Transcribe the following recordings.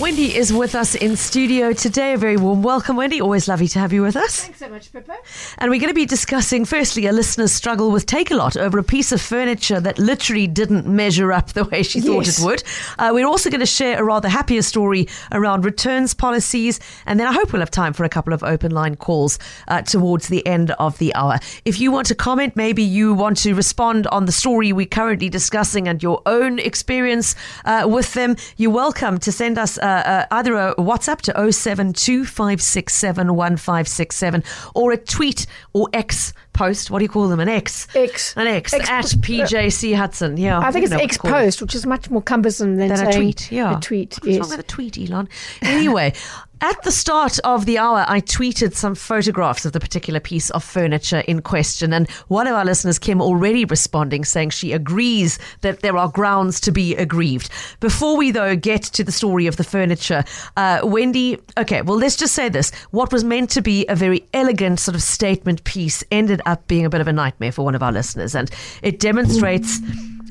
Wendy is with us in studio today. A very warm welcome, Wendy. Always lovely to have you with us. Thanks so much, Pippa. And we're going to be discussing, firstly, a listener's struggle with Takealot over a piece of furniture that literally didn't measure up the way she thought Yes. it would. Uh, we're also going to share a rather happier story around returns policies. And then I hope we'll have time for a couple of open line calls uh, towards the end of the hour. If you want to comment, maybe you want to respond on the story we're currently discussing and your own experience uh, with them, you're welcome to send us uh, uh, either a WhatsApp to 0725671567 or a tweet or X post. What do you call them? An X? X. An X, X- at PJC Hudson. Yeah. I think it's don't know what ex to call it. post, which is much more cumbersome than, Than a tweet, yeah. A tweet, What's yes. wrong with a tweet, Elon? Anyway, at the start of the hour, I tweeted some photographs of the particular piece of furniture in question, and one of our listeners, Kim, already responding, saying she agrees that there are grounds to be aggrieved. Before we, though, get to the story of the furniture, uh, Wendy, okay, well, let's just say this. What was meant to be a very elegant sort of statement piece ended up being a bit of a nightmare for one of our listeners, and it demonstrates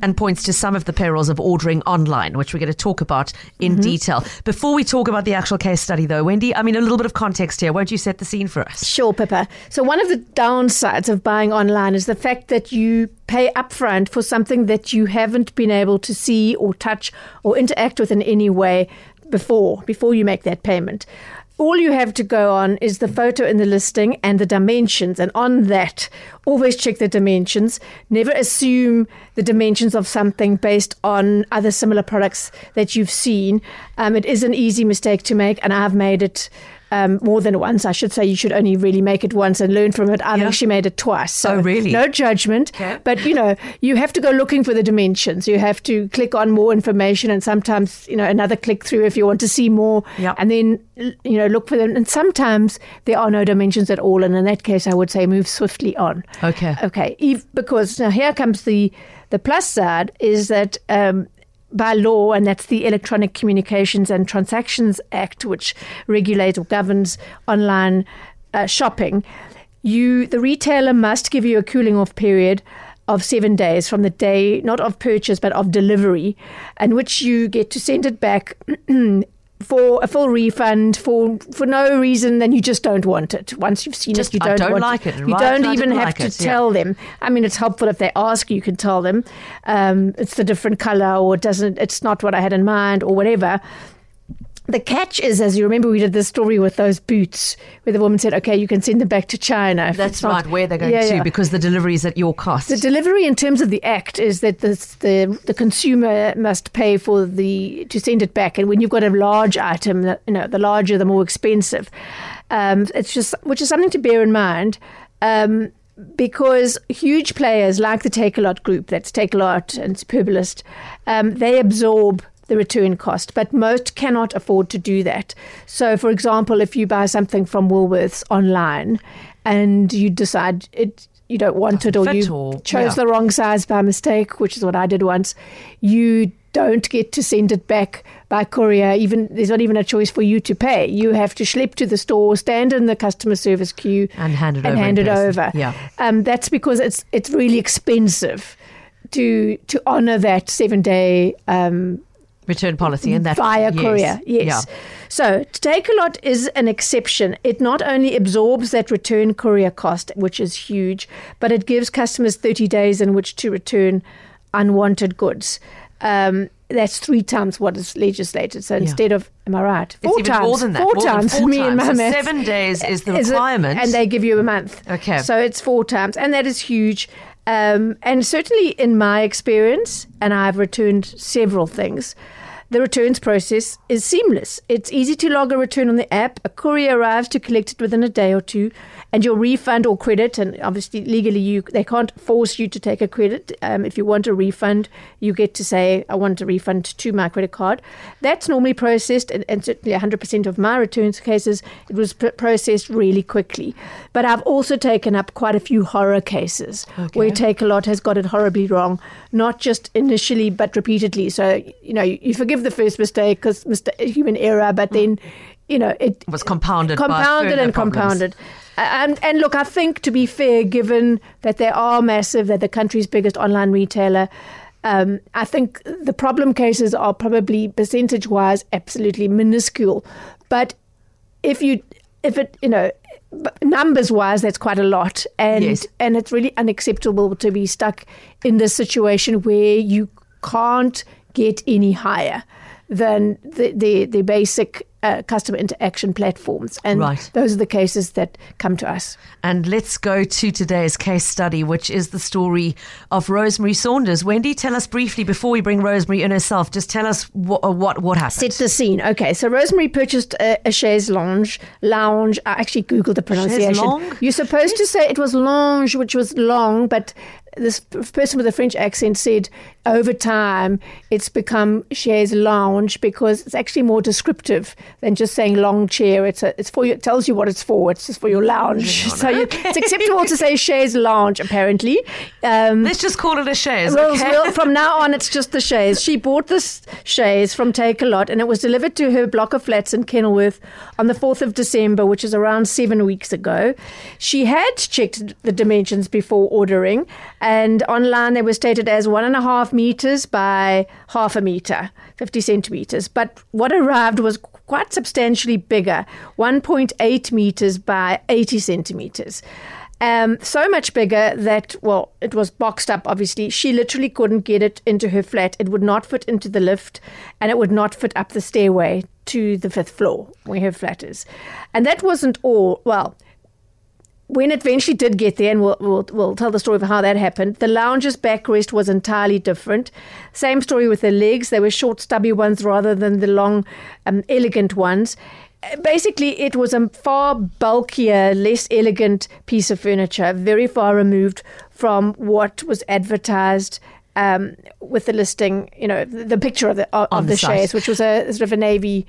and points to some of the perils of ordering online, which we're going to talk about in Mm-hmm. detail. Before we talk about the actual case study, though, Wendy, I mean, a little bit of context here. Won't you set the scene for us? Sure, Pippa. So one of the downsides of buying online is the fact that you pay upfront for something that you haven't been able to see or touch or interact with in any way before before you make that payment. All you have to go on is the photo in the listing and the dimensions, and on that, always check the dimensions. Never assume the dimensions of something based on other similar products that you've seen. Um, it is an easy mistake to make, and I've made it um, more than once. I should say you should only really make it once and learn from it. I've Yeah. actually made it twice. So Oh, really? No judgment. Okay. But you know, you have to go looking for the dimensions. You have to click on more information, and sometimes you know another click through if you want to see more. Yeah. And then you know look for them. And sometimes there are no dimensions at all, and in that case, I would say move swiftly on. Okay. Okay. Because now here comes the the plus side is that. Um, by law, and that's the Electronic Communications and Transactions Act, which regulates or governs online uh, shopping. You, the retailer, must give you a cooling off period of seven days from the day, not of purchase, but of delivery, in which you get to send it back for a full refund for for no reason. Then you just don't want it. Once you've seen Just, it, you don't, don't want like it, You right? don't even have like to it, yeah. tell them. I mean, it's helpful if they ask. You can tell them um, it's the different color, or it doesn't. It's not what I had in mind, or whatever. The catch is, as you remember, we did this story with those boots, where the woman said, "Okay, you can send them back to China." That's not- right, where they're going Yeah, to, yeah. because the delivery is at your cost. The delivery, in terms of the act, is that the, the the consumer must pay for the to send it back, and when you've got a large item, that- you know, the larger, the more expensive. Um, it's just which is something to bear in mind. Um, because huge players like the Takealot group, that's Takealot and Superbalist, um, they absorb the return cost, but most cannot afford to do that. So, for example, if you buy something from Woolworths online and you decide it, you don't want it, or you or- chose yeah. the wrong size by mistake, which is what I did once, you don't get to send it back by courier. Even there's not even a choice for you to pay. You have to schlep to the store, stand in the customer service queue, And hand it and over hand it over. Yeah. um, that's because it's it's really expensive to to honour that seven day um, Return policy and that via yes. courier. Yes. Yeah. So Takealot is an exception. It not only absorbs that return courier cost, which is huge, but it gives customers 30 days in which to return unwanted goods. Um, that's three times what is legislated. So instead of, am I right? It's Four even times. more than that. Four more than times. four me and times. my So maths. seven days is the Is it- requirement. and they give you a month. Okay. So it's four times, and that is huge. Um, and certainly in my experience, and I've returned several things, the returns process is seamless. It's easy to log a return on the app. A courier arrives to collect it within a day or two, and your refund or credit, and obviously legally you they can't force you to take a credit. Um, if you want a refund, you get to say, "I want a refund to my credit card." That's normally processed, and, and certainly 100% of my returns cases, it was pr- processed really quickly. But I've also taken up quite a few horror cases where Takealot has got it horribly wrong, not just initially but repeatedly. So you know you, you forgive the first mistake because human error, but then you know it was compounded compounded and compounded. And, and look, I think to be fair, given that they are massive, they're the country's biggest online retailer, um, I think the problem cases are probably percentage wise absolutely minuscule. But if you, if it, you know, numbers wise, that's quite a lot. And, Yes. and it's really unacceptable to be stuck in this situation where you can't get any higher than the, the, the basic uh, customer interaction platforms. And Right. those are the cases that come to us. And let's go to today's case study, which is the story of Rosemary Saunders. Wendy, tell us briefly before we bring Rosemary in herself. Just tell us what what, what happened. Set the scene. Okay, so Rosemary purchased a, a chaise lounge. Lounge. I actually googled the pronunciation. You're supposed to say it was lounge, which was long, but this person with a French accent said over time it's become chaise lounge because it's actually more descriptive than just saying long chair. It's a, it's for you. It tells you what it's for. It's just for your lounge. So you, it's acceptable to say chaise lounge apparently. Um, Let's just call it a chaise. well, okay? well, from now on, it's just the chaise. She bought this chaise from Takealot, and it was delivered to her block of flats in Kenilworth on the 4th of December, which is around seven weeks ago. She had checked the dimensions before ordering, and online they were stated as one and a half meters by half a meter, 50 centimeters. But what arrived was quite substantially bigger 1.8 meters by 80 centimeters. Um, so much bigger that, well, it was boxed up, obviously. She literally couldn't get it into her flat. It would not fit into the lift and it would not fit up the stairway to the fifth floor where her flat is. And that wasn't all. Well, when it eventually did get there, and we'll, we'll, we'll tell the story of how that happened, the lounge's backrest was entirely different. Same story with the legs. They were short, stubby ones rather than the long, um, elegant ones. Basically, it was a far bulkier, less elegant piece of furniture, very far removed from what was advertised um, with the listing, you know, the, the picture of the, of, of the the, which was a sort of a navy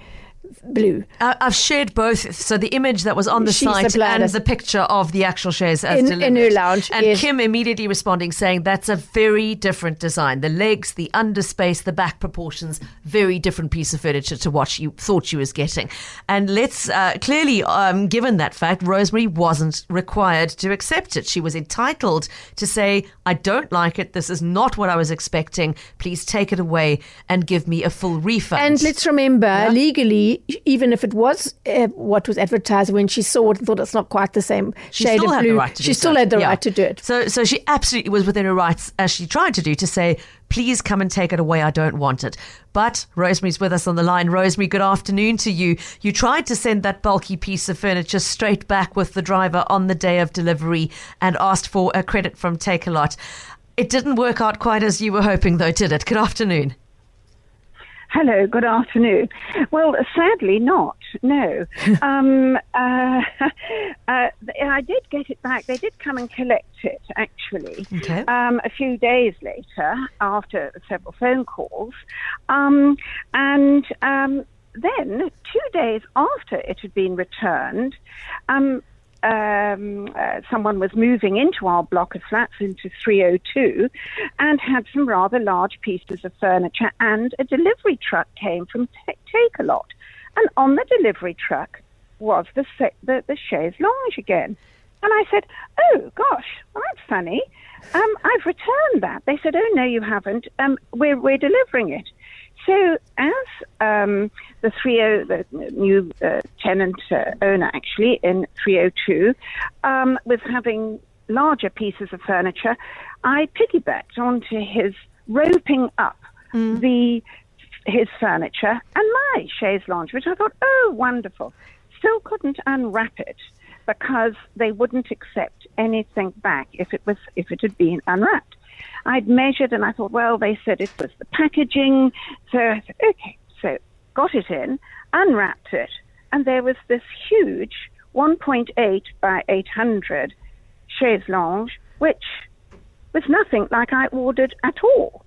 blue. I- I've shared both. So the image that was on the She's site supplied and the picture of the actual chaise as In- delivered. in her lounge, And yes. Kim immediately responding saying that's a very different design. The legs, the underspace, the back proportions, very different piece of furniture to what she thought she was getting. And let's uh, clearly, um, given that fact, Rosemary wasn't required to accept it. She was entitled to say, I don't like it. This is not what I was expecting. Please take it away and give me a full refund. And let's remember, legally, even if it was uh, what was advertised when she saw it and thought it's not quite the same She shade still of had blue, the right to she still so. had the Yeah. right to do it. So, so she absolutely was within her rights, as she tried to do, to say, "Please come and take it away. I don't want it." But Rosemary's with us on the line. Rosemary, good afternoon to you. You tried to send that bulky piece of furniture straight back with the driver on the day of delivery and asked for a credit from Takealot. It didn't work out quite as you were hoping, though, did it? Good afternoon. Hello, good afternoon. Well, sadly not. No. um, uh, uh, I did get it back. They did come and collect it, actually, Okay. um, a few days later after several phone calls. Um, and um, then, two days after it had been returned, um, uh, someone was moving into our block of flats into 302 and had some rather large pieces of furniture and a delivery truck came from Ta- Takealot. And on the delivery truck was the, the, the chaise lounge again. And I said, oh, gosh, well, that's funny. Um, I've returned that. They said, oh, no, you haven't. Um, we're, we're delivering it. So, as um, the 30, the new uh, tenant uh, owner actually in 302 um, was having larger pieces of furniture, I piggybacked onto his roping up the his furniture and my chaise lounge, which I thought, oh, wonderful. Still couldn't unwrap it because they wouldn't accept anything back if it was if it had been unwrapped. I'd measured and I thought, well, they said it was the packaging. So I said, okay. So got it in, unwrapped it, and there was this huge 1.8 by 800 chaise lounge, which was nothing like I ordered at all.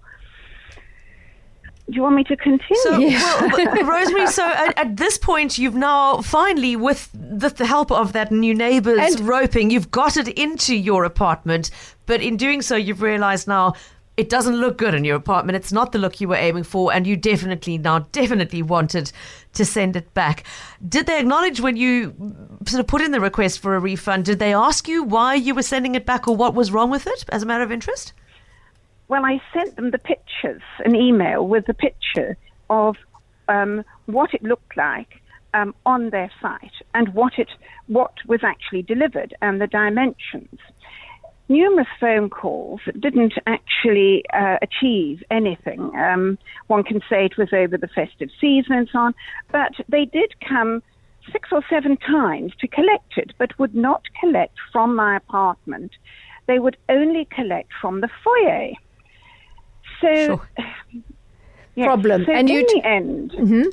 Do you want me to continue? So, well, Rosemary, so at, at this point, you've now finally, with the, the help of that new neighbour's And- roping, you've got it into your apartment. But in doing so, you've realised now it doesn't look good in your apartment. It's not the look you were aiming for, and you definitely now definitely wanted to send it back. Did they acknowledge when you sort of put in the request for a refund? Did they ask you why you were sending it back or what was wrong with it as a matter of interest? Well, I sent them the pictures, an email with the picture of um, what it looked like um, on their site and what it what was actually delivered and the dimensions. Numerous phone calls didn't actually uh, achieve anything. Um, one can say it was over the festive season and so on, but they did come six or seven times to collect it, but would not collect from my apartment. They would only collect from the foyer. So, Sure. Problem. So And in t- the end, mm-hmm.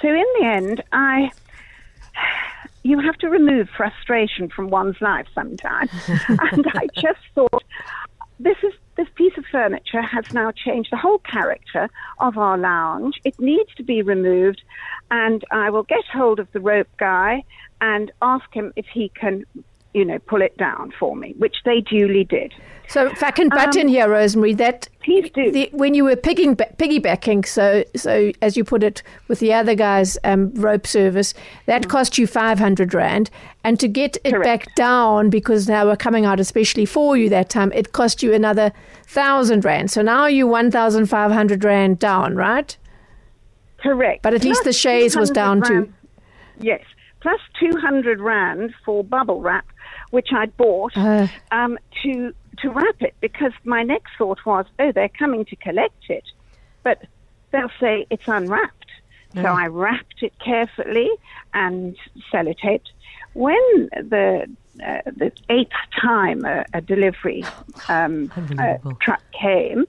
so in the end, I you have to remove frustration from one's life sometimes, and I just thought this is this piece of furniture has now changed the whole character of our lounge. It needs to be removed, and I will get hold of the rope guy and ask him if he can, you know, pull it down for me, which they duly did. So if I can butt in here, Rosemary, that Please do. the, when you were pigging, piggybacking, so so as you put it, with the other guy's um, rope service, that cost you five hundred rand, and to get it Correct. back down because now we're coming out especially for you that time, it cost you another thousand rand. So now you one thousand five hundred rand down, right? Correct. But at least the chaise was 200 down too. Yes, plus 200 rand for bubble wrap, which I'd bought Uh. um, to to wrap it because my next thought was, oh, they're coming to collect it, but they'll say it's unwrapped. So I wrapped it carefully and sellotaped. When the uh, the eighth time a, a delivery um, uh, truck came,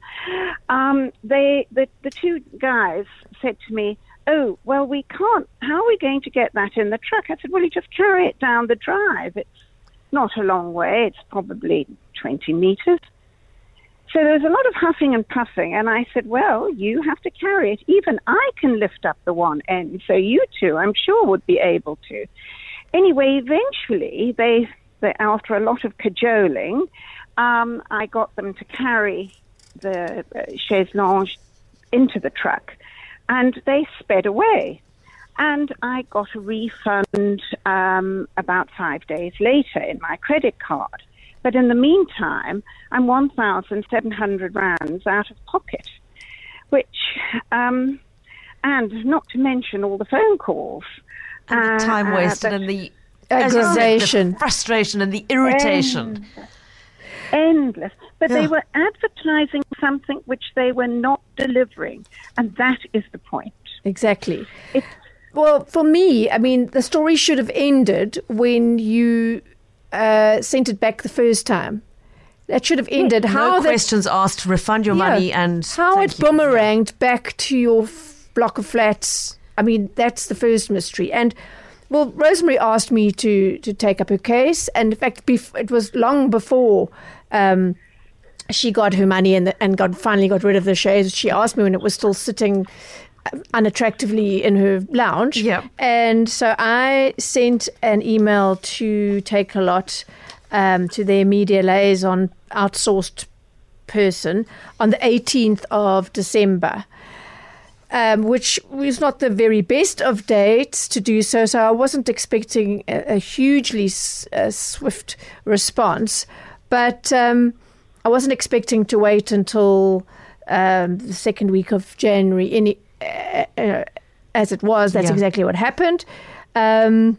um, they the, the two guys said to me, "Oh, well, we can't. How are we going to get that in the truck?" I said, "Well, you just carry it down the drive. It's not a long way. It's probably 20 meters." So there was a lot of huffing and puffing, and I said, "Well, you have to carry it. Even I can lift up the one end, so you two, I'm sure, would be able to." Anyway, eventually, they, they after a lot of cajoling, um, I got them to carry the uh, chaise longue into the truck, and they sped away. And I got a refund um, about five days later in my credit card. But in the meantime, I'm 1,700 rands out of pocket, which, um, and not to mention all the phone calls. And the time uh, wasted that- and the as you said, Aggravation. the frustration and the irritation. Endless. But Yeah. they were advertising something which they were not delivering, and that is the point. Exactly. It's Well, for me, I mean, the story should have ended when you uh, sent it back the first time. That should have ended. no how that- questions asked. Refund your Yeah. money and how it you. boomeranged back to your f- block of flats. I mean, that's the first mystery. And well, Rosemary asked me to to take up her case, and in fact, bef- it was long before. Um, she got her money and, the, and got finally got rid of the chaise. She asked me when it was still sitting uh, unattractively in her lounge. Yeah. And so I sent an email to Takealot um, to their media liaison outsourced person on the 18th of December. Um, which was not the very best of dates to do so, so I wasn't expecting a, a hugely s- uh swift response. But um, I wasn't expecting to wait until um, the second week of January. Any, uh, uh, as it was, that's Yeah. exactly what happened. Um,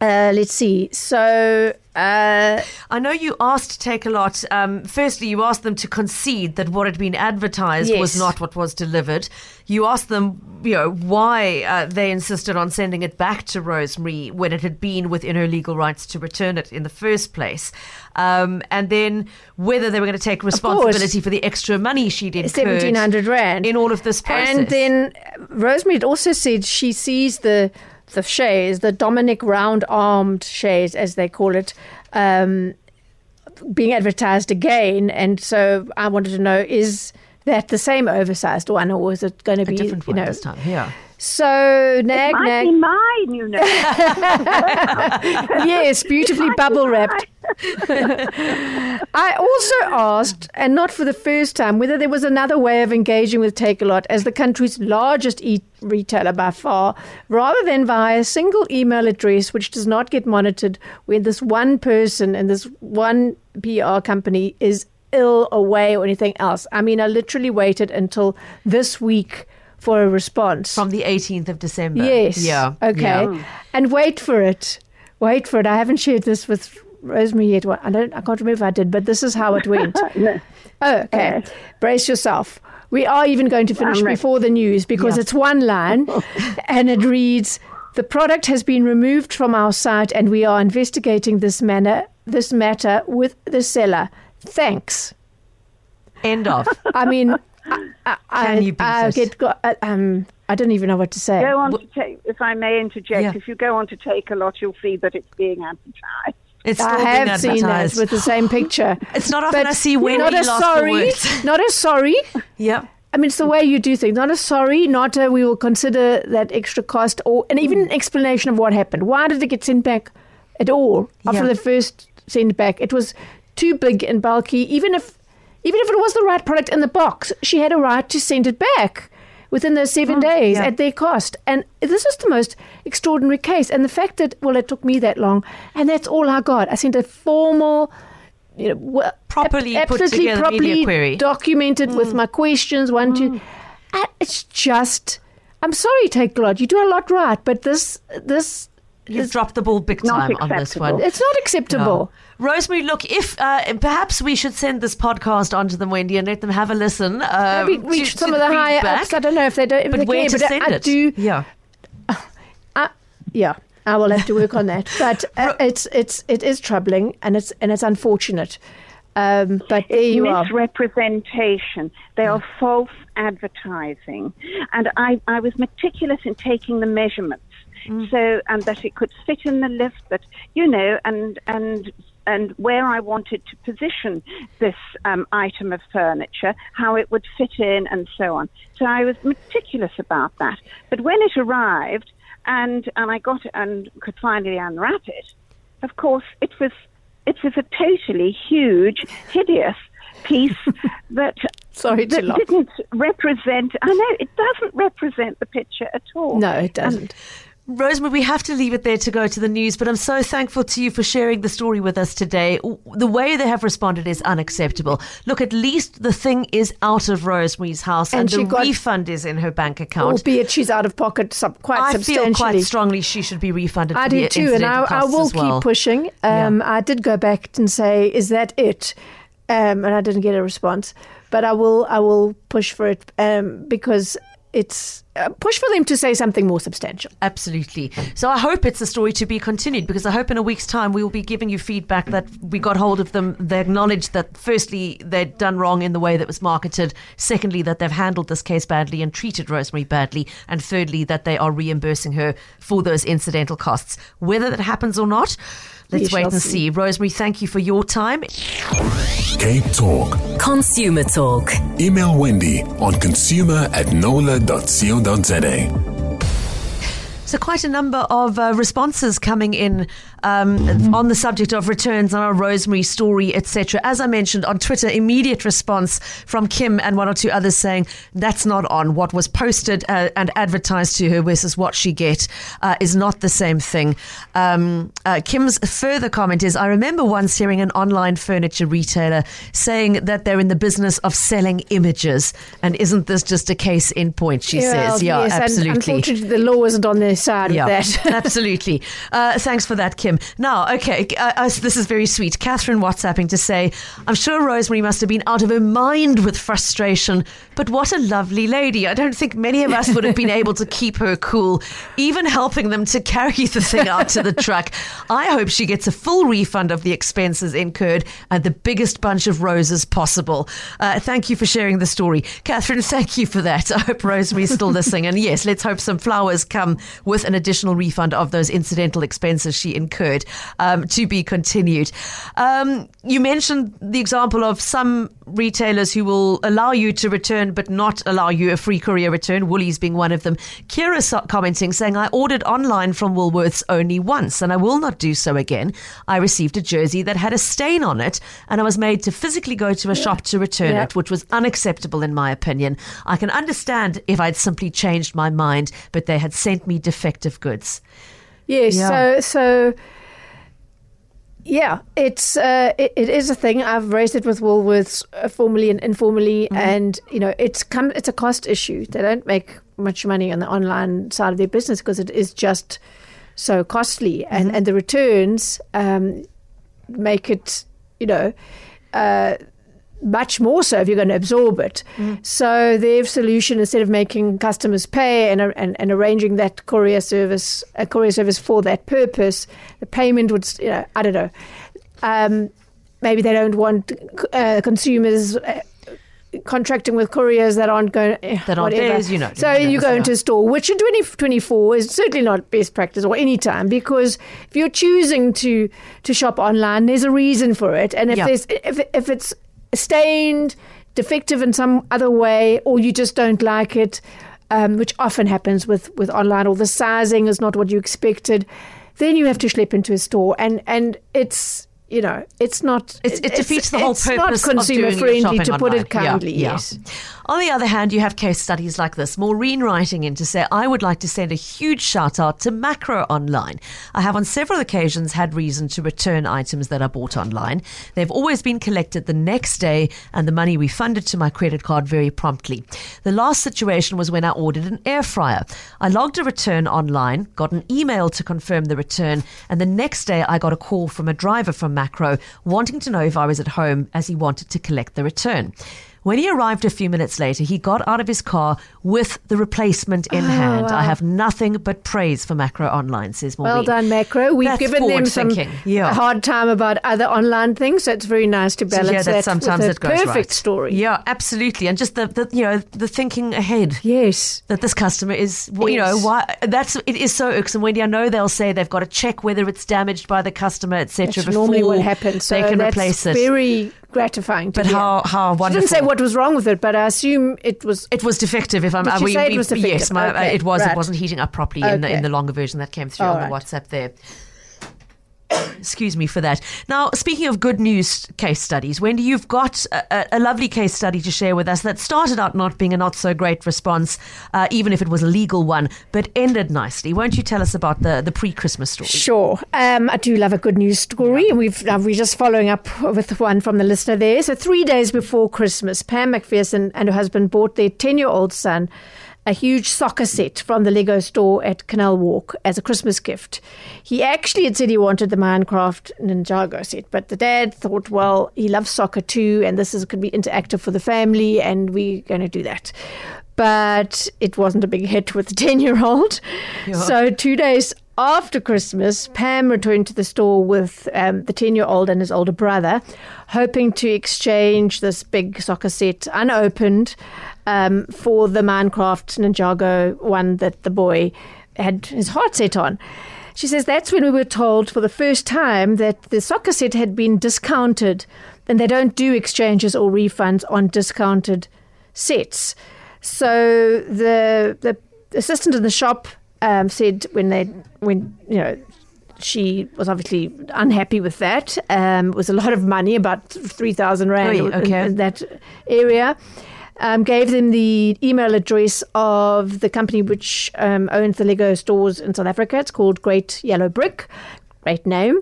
uh, let's see. So uh, I know you asked Takealot. Um, firstly, you asked them to concede that what had been advertised was not what was delivered. You asked them, you know, why uh, they insisted on sending it back to Rosemary when it had been within her legal rights to return it in the first place, um, and then whether they were going to take responsibility for the extra money she'd incurred. seventeen hundred rand in all of this process. And then Rosemary had also said she sees the the chaise, the Dominic round armed chaise, as they call it, um, being advertised again. And so I wanted to know is that the same oversized one, or is it going to be a different you one know? this time. Yeah. So nag nag. be my new nose. yes, beautifully bubble wrapped. I also asked, and not for the first time, whether there was another way of engaging with Takealot as the country's largest e retailer by far, rather than via a single email address which does not get monitored when this one person and this one PR company is ill, away, or anything else. I mean, I literally waited until this week for a response. From the 18th of December. Yes. Yeah. Okay. Yeah. And wait for it. Wait for it. I haven't shared this with Rosemary yet. I don't. I can't remember if I did, but this is how it went. No. Oh, okay. Brace yourself. We are even going to finish I'm before the news because Yeah. it's one line and it reads The product has been removed from our site and we are investigating this manner this matter with the seller. Thanks. End of. I mean I, I, Can you beat I it? get go- uh, um I don't even know what to say. Go on to take, if I may interject, Yeah. if you go on to Takealot, you'll see that it's being advertised. It's still I have seen that with the same picture. It's not often I see Wendy not a lost for sorry, words. not a sorry. yeah. I mean, it's the way you do things. Not a sorry, not a we will consider that extra cost, or and even an explanation of what happened. Why did it get sent back at all after Yeah. the first send back? It was too big and bulky. Even if, even if it was the right product in the box, she had a right to send it back within those seven mm, days yeah. at their cost. And this is the most extraordinary case. And the fact that well, it took me that long, and that's all I got. I sent a formal. You know, Properly ab- put absolutely together properly documented with mm. my questions. One, two. Mm. And it's just. I'm sorry, take lot. You do a lot right, but this, this, You've dropped the ball big time on this one. it's not acceptable. No. Rosemary, look, if uh, perhaps we should send this podcast on to them, Wendy, and let them have a listen. Uh, Maybe reach to some of the higher feedback. ups. I don't know if they don't. If But they where care, to but send I, it? I do. Yeah. I, yeah, I will have to work on that. But uh, it's it's it is troubling and it's and it's unfortunate. Um, but there you are. misrepresentation. They are false advertising. And I, I was meticulous in taking the measurements. So, and that it could fit in the lift, that, you know, and, and, and where I wanted to position this um, item of furniture, how it would fit in, and so on. So I was meticulous about that. But when it arrived, and, and I got it and could finally unwrap it, of course, it was it was a totally huge, hideous piece that Sorry that laugh. didn't represent. I know it doesn't represent the picture at all. No, it doesn't. Rosemary, we have to leave it there to go to the news, but I'm so thankful to you for sharing the story with us today. The way they have responded is unacceptable. Look, at least the thing is out of Rosemary's house and, And the refund is in her bank account. Albeit she's out of pocket sub, quite I feel quite strongly she should be refunded I for do the too, and I, I will well. keep pushing. Um, I did go back and say, "Is that it?" Um, and I didn't get a response, but I will. I will push for it um, because it's uh, push for them to say something more substantial. Absolutely. So I hope it's a story to be continued because I hope in a week's time we will be giving you feedback that we got hold of them. They acknowledged that firstly they'd done wrong in the way that was marketed. Secondly, that they've handled this case badly and treated Rosemary badly. And thirdly, that they are reimbursing her for those incidental costs. Whether that happens or not, let's We wait and see. see. Rosemary, thank you for your time. Cape Talk. Consumer Talk. Email Wendy on consumer at knowler.co.za. So, quite a number of uh, responses coming in um, on the subject of returns on our Rosemary story, etc. As I mentioned on Twitter, immediate response from Kim and one or two others saying that's not on. What was posted uh, and advertised to her versus what she get uh, is not the same thing. Um, uh, Kim's further comment is: I remember once hearing an online furniture retailer saying that they're in the business of selling images, and isn't this just a case in point? She says, "Yeah, yes, and absolutely." unfortunately, the law isn't on their side Yeah, of that. absolutely. Uh, thanks for that, Kim. Now, okay, uh, uh, this is very sweet. Catherine WhatsApping to say, I'm sure Rosemary must have been out of her mind with frustration, but what a lovely lady. I don't think many of us would have been able to keep her cool, even helping them to carry the thing out to the truck. I hope she gets a full refund of the expenses incurred and the biggest bunch of roses possible. Uh, thank you for sharing the story. Catherine, thank you for that. I hope Rosemary's still listening. And yes, let's hope some flowers come with an additional refund of those incidental expenses she incurred. Um, to be continued. Um, you mentioned the example of some retailers who will allow you to return but not allow you a free courier return, Woolies being one of them. Kira commenting saying, I ordered online from Woolworths only once and I will not do so again. I received a jersey that had a stain on it and I was made to physically go to a shop to return Yeah. it, which was unacceptable in my opinion. I can understand if I'd simply changed my mind, but they had sent me defective goods. Yes. Yeah. So so. Yeah, it's uh, it, it is a thing. I've raised it with Woolworths uh, formally and informally, Mm-hmm. and you know it's come. It's a cost issue. They don't make much money on the online side of their business because it is just so costly, Mm-hmm. and and the returns um, make it you know uh, much more so if you're going to absorb it. So their solution, instead of making customers pay and, and, and arranging that courier service, a courier service for that purpose, the payment would, you know, I don't know. Um, maybe they don't want uh, consumers. Uh, Contracting with couriers that aren't going eh, That aren't theirs, you know, So you know, you go into a store, which in 2024 is certainly not best practice or any time because if you're choosing to to shop online, there's a reason for it, and if Yeah. there's if if it's stained, defective in some other way, or you just don't like it, um, which often happens with with online, or the sizing is not what you expected, then you have to schlep into a store, and and it's. You know, it's not. It's, it defeats the whole it's purpose not of doing consumer friendly, to put online. it kindly. Yeah, yeah. Yes. On the other hand, you have case studies like this. Maureen writing in to say, I would like to send a huge shout out to Makro Online. I have on several occasions had reason to return items that are bought online. They've always been collected the next day and the money refunded to my credit card very promptly. The last situation was when I ordered an air fryer. I logged a return online, got an email to confirm the return, and the next day I got a call from a driver from Makro wanting to know if I was at home as he wanted to collect the return. When he arrived a few minutes later, he got out of his car with the replacement in oh, hand. I have nothing but praise for Makro Online, says Maureen. Well done, Makro. We've That's given them some. Yeah. a hard time about other online things, so it's very nice to balance hear that, that sometimes it goes perfect right. story. Yeah, absolutely. And just the, the you know the thinking ahead. Yes. that this customer is, you know, why that's it is so irksome. Wendy, I know they'll say they've got to check whether it's damaged by the customer, etc. Normally what happens. So they can replace it. Very gratifying. To but hear. how how She wonderful! didn't say what was wrong with it, but I assume it was. It was defective. If I'm, Did uh, she we, say it was defective? yes, my, uh, it was. It wasn't heating up properly in the in the longer version that came through All on the. WhatsApp there. Excuse me for that. Now, speaking of good news case studies, Wendy, you've got a, a- lovely case study to share with us that started out not being a not so great response, uh, even if it was a legal one, but ended nicely. Won't you tell us about the, the pre Christmas story? Sure. Um, I do love a good news story. and We've uh, we're just following up with one from the listener there. So three days before Christmas, Pam McPherson and her husband bought their ten-year-old son a huge soccer set from the Lego store at Canal Walk as a Christmas gift. He actually had said he wanted the Minecraft Ninjago set, but the dad thought, well, he loves soccer too, and this is could be interactive for the family, and we're going to do that. But it wasn't a big hit with the ten-year-old. So two days after Christmas, Pam returned to the store with um, the 10 year old and his older brother, hoping to exchange this big soccer set unopened um, for the Minecraft Ninjago one that the boy had his heart set on. She says that's when we were told for the first time that the soccer set had been discounted and they don't do exchanges or refunds on discounted sets. So the the assistant in the shop um, said when they when you know she was obviously unhappy with that. Um, it was a lot of money, about three thousand rand in- okay. in that area. Um, gave them the email address of the company which um, owns the Lego stores in South Africa. It's called Great Yellow Brick. Great name.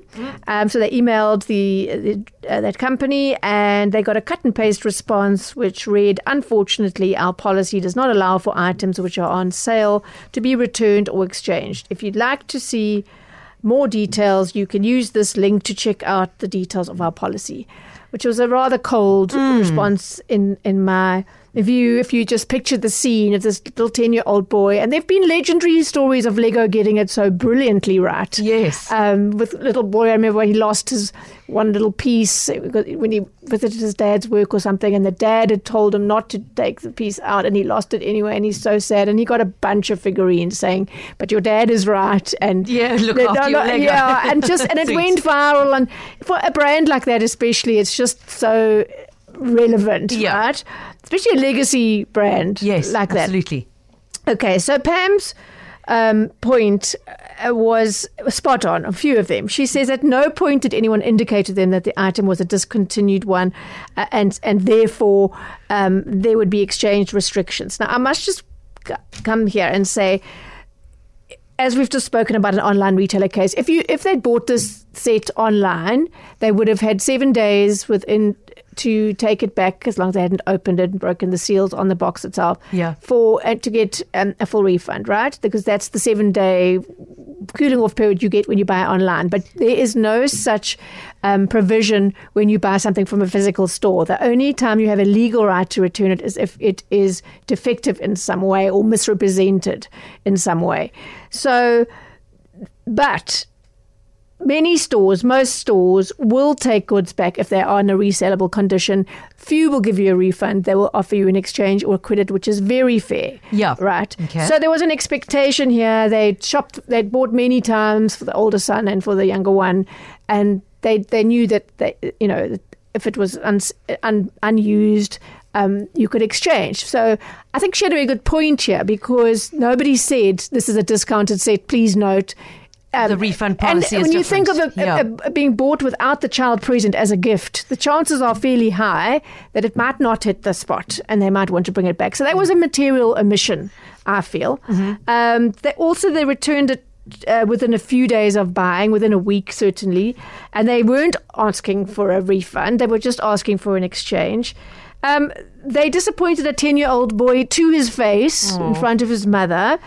Um, so they emailed the, the uh, that company and they got a cut and paste response which read, "Unfortunately, our policy does not allow for items which are on sale to be returned or exchanged. If you'd like to see more details, you can use this link to check out the details of our policy." Which was a rather cold response in in my if you if you just picture the scene of this little ten year old boy, and there've been legendary stories of Lego getting it so brilliantly right. Yes. Um, with little boy, I remember when he lost his one little piece when he visited his dad's work or something, and the dad had told him not to take the piece out, and he lost it anyway, and he's so sad, and he got a bunch of figurines saying, "But your dad is right," and Yeah, look No, after no, Lego. Yeah, and just and it went viral, and for a brand like that, especially, it's just so relevant, Yeah. right? Especially a legacy brand, Yes, like that. absolutely. Okay, so Pam's um, point uh, was spot on, a few of them. She says at no point did anyone indicate to them that the item was a discontinued one uh, and, and therefore um, there would be exchange restrictions. Now, I must just c- come here and say, as we've just spoken about an online retailer case, if you if they'd bought this set online, they would have had seven days within to take it back as long as they hadn't opened it and broken the seals on the box itself. Yeah. For and to get um, a full refund, right? Because that's the seven day cooling off period you get when you buy online. But there is no such um, provision when you buy something from a physical store. The only time you have a legal right to return it is if it is defective in some way or misrepresented in some way. So, but many stores, most stores, will take goods back if they are in a resellable condition. Few will give you a refund. They will offer you an exchange or credit, which is very fair. Yeah. Right. Okay. So there was an expectation here. They shopped, they'd bought many times for the older son and for the younger one, and they they knew that they, you know, if it was un, un, unused. Um, you could exchange. So I think she had a very good point here because nobody said this is a discounted set. Please note um, The refund policy and when you think of a, a- Yeah. a- being bought without the child present as a gift, the chances are fairly high that it might not hit the spot and they might want to bring it back. So that was a material omission, I feel. Mm-hmm. Um, they also they returned it. Uh, within a few days of buying, within a week certainly, and they weren't asking for a refund; they were just asking for an exchange. Um, they disappointed a ten-year-old boy to his face in front of his mother.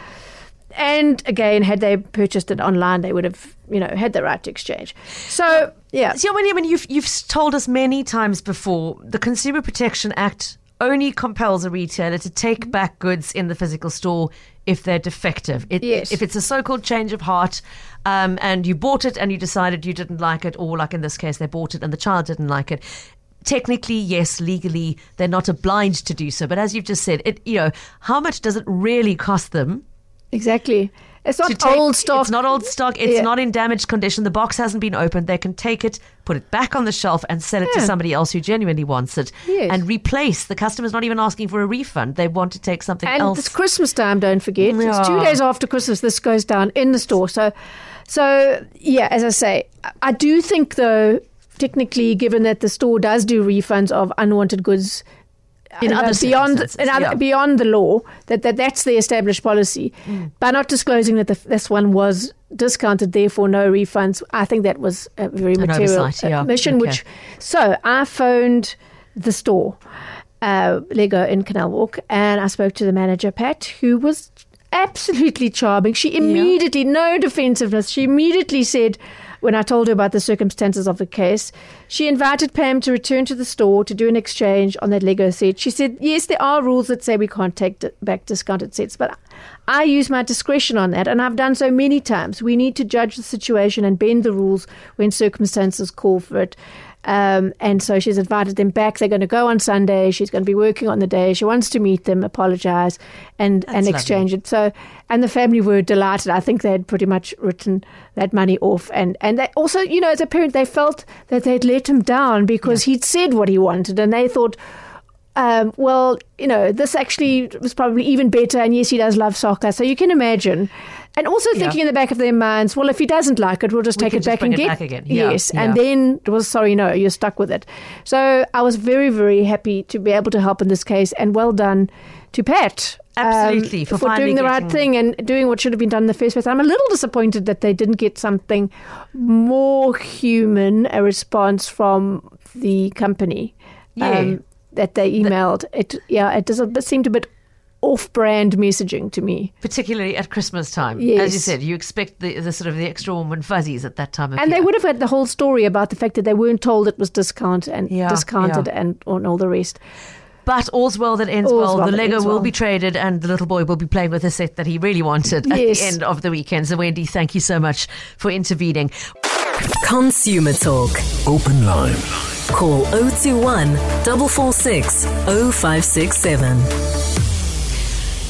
And again, had they purchased it online, they would have, you know, had the right to exchange. So, yeah. See, I mean, you've you've told us many times before the Consumer Protection Act only compels a retailer to take back goods in the physical store if they're defective. It, Yes. If it's a so-called change of heart, um, and you bought it and you decided you didn't like it, or like in this case, they bought it and the child didn't like it. Technically, yes, legally, they're not obliged to do so. But as you've just said, it you know, how much does it really cost them Exactly. It's not take- old stock. It's not old stock. It's Yeah. not in damaged condition. The box hasn't been opened. They can take it, put it back on the shelf, and sell it to somebody else who genuinely wants it, Yes. and replace. The customer's not even asking for a refund. They want to take something and else. it's Christmas time, don't forget. It's two days after Christmas this goes down in the store. So so yeah, as I say, I do think though, technically, given that the store does do refunds of unwanted goods In other beyond in other, yeah. beyond the law, that, that that's the established policy. Mm. By not disclosing that the, this one was discounted, therefore no refunds, I think that was a very An material yeah. mission. Okay. Which so I phoned the store, uh, Lego in Canal Walk, and I spoke to the manager Pat, who was absolutely charming. She immediately, no defensiveness, she immediately said, when I told her about the circumstances of the case, she invited Pam to return to the store to do an exchange on that Lego set. She said, Yes, there are rules that say we can't take back discounted sets, but I use my discretion on that, and I've done so many times. We need to judge the situation and bend the rules when circumstances call for it. Um, and so she's invited them back. They're going to go on Sunday. She's going to be working on the day. She wants to meet them, apologize, and, and lovely. exchange it. So, and the family were delighted. I think they had pretty much written that money off. And, and they also, you know, as a parent, they felt that they'd let him down because he'd said what he wanted. And they thought, um, well, you know, this actually was probably even better. And yes, he does love soccer. So you can imagine. And also thinking in the back of their minds, well, if he doesn't like it, we'll just We take it just back and it get back again. Yeah, Yes, yeah. and then it was sorry, no, you're stuck with it. So I was very, very happy to be able to help in this case, and well done to Pat. um, Absolutely, for for, doing the right getting- thing and doing what should have been done in the first place. I'm a little disappointed that they didn't get something more human, a response from the company. Yeah. Um, that they emailed it, yeah, it does. It seemed a bit off-brand messaging to me. particularly at Christmas time. As you said, you expect the, the sort of the extra warm and fuzzies at that time of And year. they would have had the whole story about the fact that they weren't told it was discount and Yeah, discounted yeah. and, and all the rest. But all's well that ends All's well. well The Lego will well. be traded, and the little boy will be playing with a set that he really wanted at the end of the weekend. So, Wendy, thank you so much for intervening. Consumer Talk. Open line. Call 021 446 0567.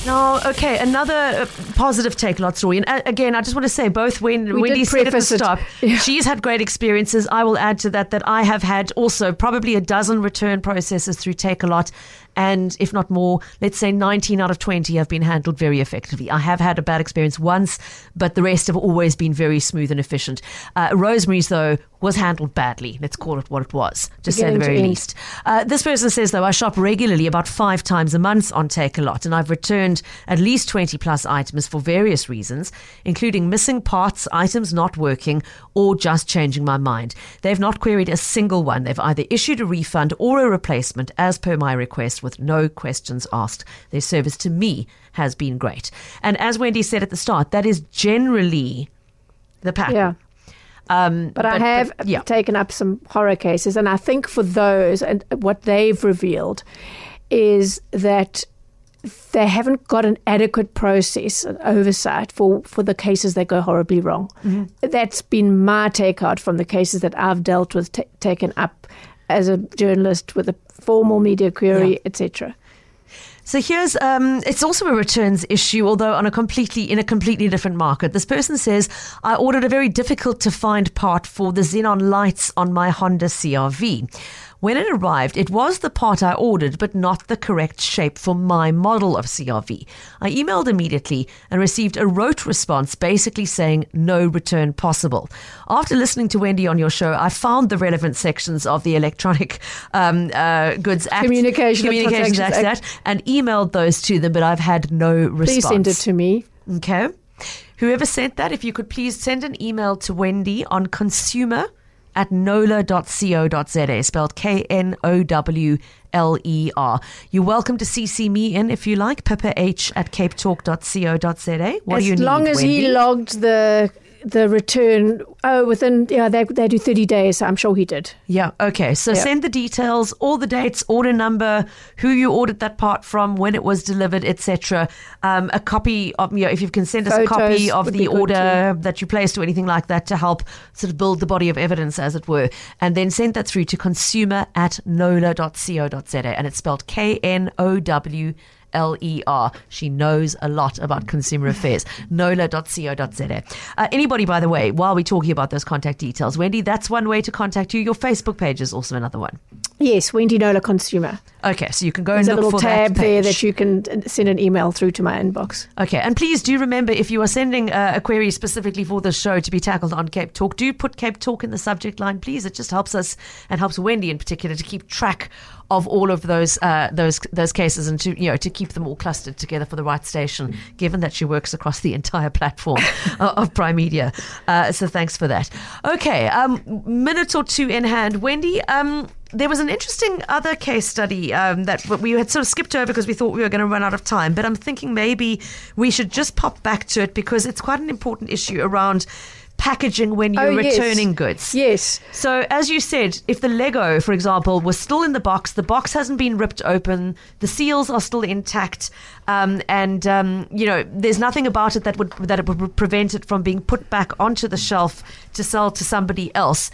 No, okay. Another uh, positive take lot story. And uh, again, I just want to say both when We Wendy said at the stop, Yeah. she's had great experiences. I will add to that that I have had also probably a dozen return processes through Takealot. And if not more, let's say 19 out of 20 have been handled very effectively. I have had a bad experience once, but the rest have always been very smooth and efficient. Uh, Rosemary's, though, was handled badly. Let's call it what it was, to say the very end. least. Uh, this person says, though, I shop regularly about five times a month on Takealot, and I've returned at least 20 plus items for various reasons, including missing parts, items not working, or just changing my mind. They've not queried a single one. They've either issued a refund or a replacement as per my request with no questions asked. Their service to me has been great. And as Wendy said at the start, that is generally the pattern. Yeah. Um, But, I have yeah. taken up some horror cases, and I think for those, and what they've revealed is that they haven't got an adequate process and oversight for, for the cases that go horribly wrong. Mm-hmm. That's been my takeout from the cases that I've dealt with, ta taken up as a journalist with a formal media query, Yeah. etc. So here's um, it's also a returns issue, although on a completely in a completely different market. This person says, I ordered a very difficult to find part for the xenon lights on my Honda CRV. When it arrived, it was the part I ordered, but not the correct shape for my model of CRV. I emailed immediately and received a rote response basically saying no return possible. After listening to Wendy on your show, I found the relevant sections of the Electronic um, uh, Goods Act, Communication Communications Act, Act, and emailed those to them, but I've had no response. Please send it to me. Okay. Whoever sent that, if you could please send an email to Wendy on consumer at knowler.co.za, spelled K N O W L E R. You're welcome to CC me in if you like, pippa h at capetalk.co.za. What as do you need? long as he logged the the return, oh, within yeah, they they do thirty days. So I'm sure he did. Yeah, okay. So Yeah. send the details, all the dates, order number, who you ordered that part from, when it was delivered, etc. Um, a copy of, you know, if you can send us a copy of the order that you placed or anything like that to help sort of build the body of evidence, as it were. And then send that through to consumer at knowler.co.za. And it's spelled K N O W. L E R. She knows a lot about consumer affairs. Knowler.co.za. Uh, anybody, by the way, while we're talking about those contact details, Wendy, that's one way to contact you. Your Facebook page is also another one. Yes, Wendy Knowler Consumer. Okay, so you can go There's and a little for tab that there that you can send an email through to my inbox. Okay, and please do remember if you are sending uh, a query specifically for this show to be tackled on Cape Talk, do put Cape Talk in the subject line, please. It just helps us and helps Wendy in particular to keep track of all of those uh, those those cases and to you know to keep them all clustered together for the right station. Given that she works across the entire platform uh, of Primedia, uh, so thanks for that. Okay, um, minute or two in hand, Wendy. Um, there was an interesting other case study um, that we had sort of skipped over because we thought we were going to run out of time. But I'm thinking maybe we should just pop back to it because it's quite an important issue around packaging when you're Oh, yes. returning goods. Yes. So, as you said, if the Lego, for example, was still in the box, the box hasn't been ripped open, the seals are still intact, um, and um, you know, there's nothing about it that would that it would prevent it from being put back onto the shelf to sell to somebody else.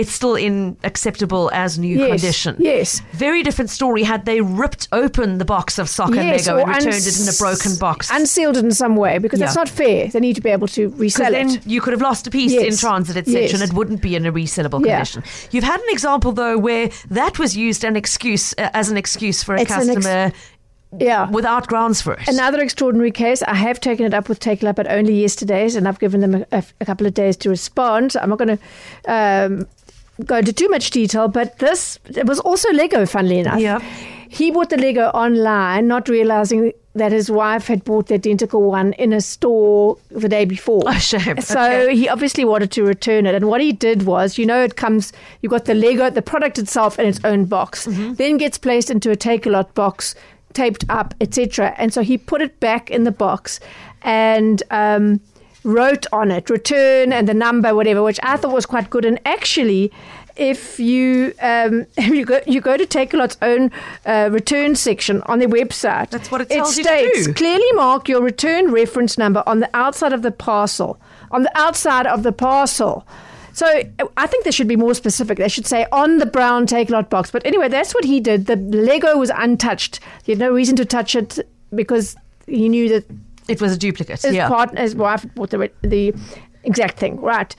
It's still in acceptable as new Yes, condition. yes. Very different story had they ripped open the box of soccer yes, Lego and returned uns- it in a broken box. Unsealed it in some way because that's Yeah. not fair. They need to be able to resell then it. you could have lost a piece in transit, etc., Yes. and it wouldn't be in a resellable Yeah. condition. You've had an example though where that was used an excuse uh, as an excuse for a It's customer Yeah. without grounds for it. Another extraordinary case. I have taken it up with Takealot, but only yesterday's, and I've given them a, a, a couple of days to respond. I'm not going to um, go into too much detail, but this it was also Lego, funnily enough. Yeah. He bought the Lego online, not realizing that his wife had bought the identical one in a store the day before. Oh, shame. So Okay. he obviously wanted to return it. And what he did was, you know, it comes, you've got the Lego, the product itself in its own box, Mm-hmm. then gets placed into a Takealot box, taped up, etc. And so he put it back in the box and um, wrote on it return and the number, whatever, which I thought was quite good. And actually, if you um, you go you go to Takealot's own uh, return section on their website, That's what it tells you to states do. clearly mark your return reference number on the outside of the parcel. On the outside of the parcel. So I think they should be more specific. They should say on the brown Takealot box. But anyway, that's what he did. The Lego was untouched. He had no reason to touch it because he knew that It was a duplicate. his yeah. partner, his wife, bought the the exact thing, right?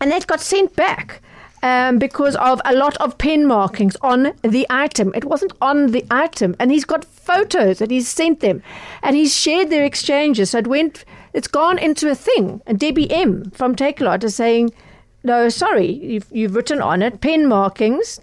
And that got sent back um, because of a lot of pen markings on the item. It wasn't on the item, and he's got photos and he's sent them, and he's shared their exchanges. So it went, it's gone into a thing. And Debbie M from Takealot is saying, "No, sorry, you've you've written on it pen markings.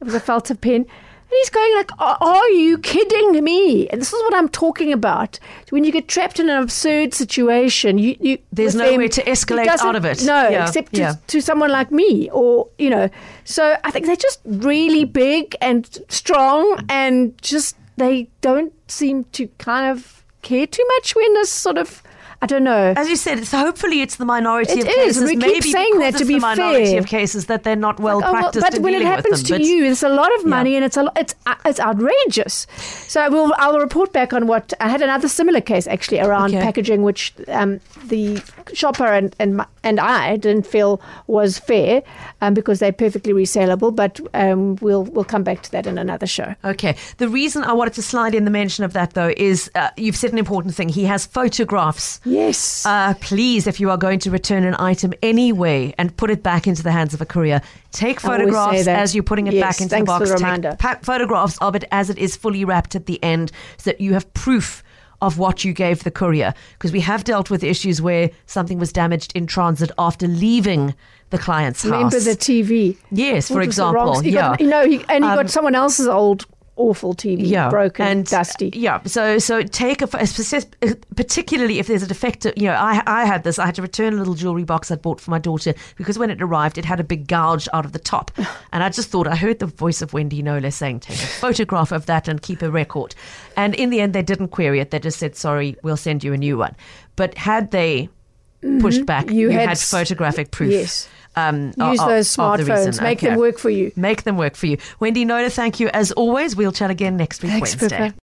It was a felter pen." And he's going like, are, you kidding me? And this is what I'm talking about. When you get trapped in an absurd situation, you, you There's no them, to escalate out of it. No, Yeah, except to, yeah. to someone like me, or you know. So I think they're just really big and strong, and just they don't seem to kind of care too much when this sort of I don't know. As you said, it's hopefully it's the minority It of is. cases. We keep Maybe saying that to be the minority fair. of cases that they're not well Oh, well, practiced but in when it happens them. to you, it's a lot of Yeah. money, and it's a lo- it's uh, it's outrageous. So I will I'll report back on what I had another similar case actually around Okay. packaging, which um, the shopper and and my- and I didn't feel was fair um, because they're perfectly resellable. But um, we'll we'll come back to that in another show. Okay. The reason I wanted to slide in the mention of that, though, is uh, you've said an important thing. He has photographs. Yes. Uh, please, if you are going to return an item anyway and put it back into the hands of a courier, take I always say photographs as you're putting it Yes, back into the box. the Take pa- photographs of it as it is fully wrapped at the end so that you have proof of what you gave the courier. Because we have dealt with issues where something was damaged in transit after leaving the client's Remember house. Remember the TV? Yes, for the wrong- example, he got- yeah. you know, he, and he Um, got someone else's old awful TV, broken, and dusty. Yeah, so so take a, particularly if there's a defective. You know, I I had this. I had to return a little jewelry box I'd bought for my daughter because when it arrived, it had a big gouge out of the top, and I just thought I heard the voice of Wendy Knowler saying, "Take a photograph of that and keep a record." And in the end, they didn't query it. They just said, "Sorry, we'll send you a new one." But had they pushed back, Mm-hmm. You you, had had, photographic proof. yes. Um, Use of- those of the smartphones. Make them work for you. Make them work for you. Wendy Knowler, thank you as always. We'll chat again next week, Thanks, Wednesday. Pippa.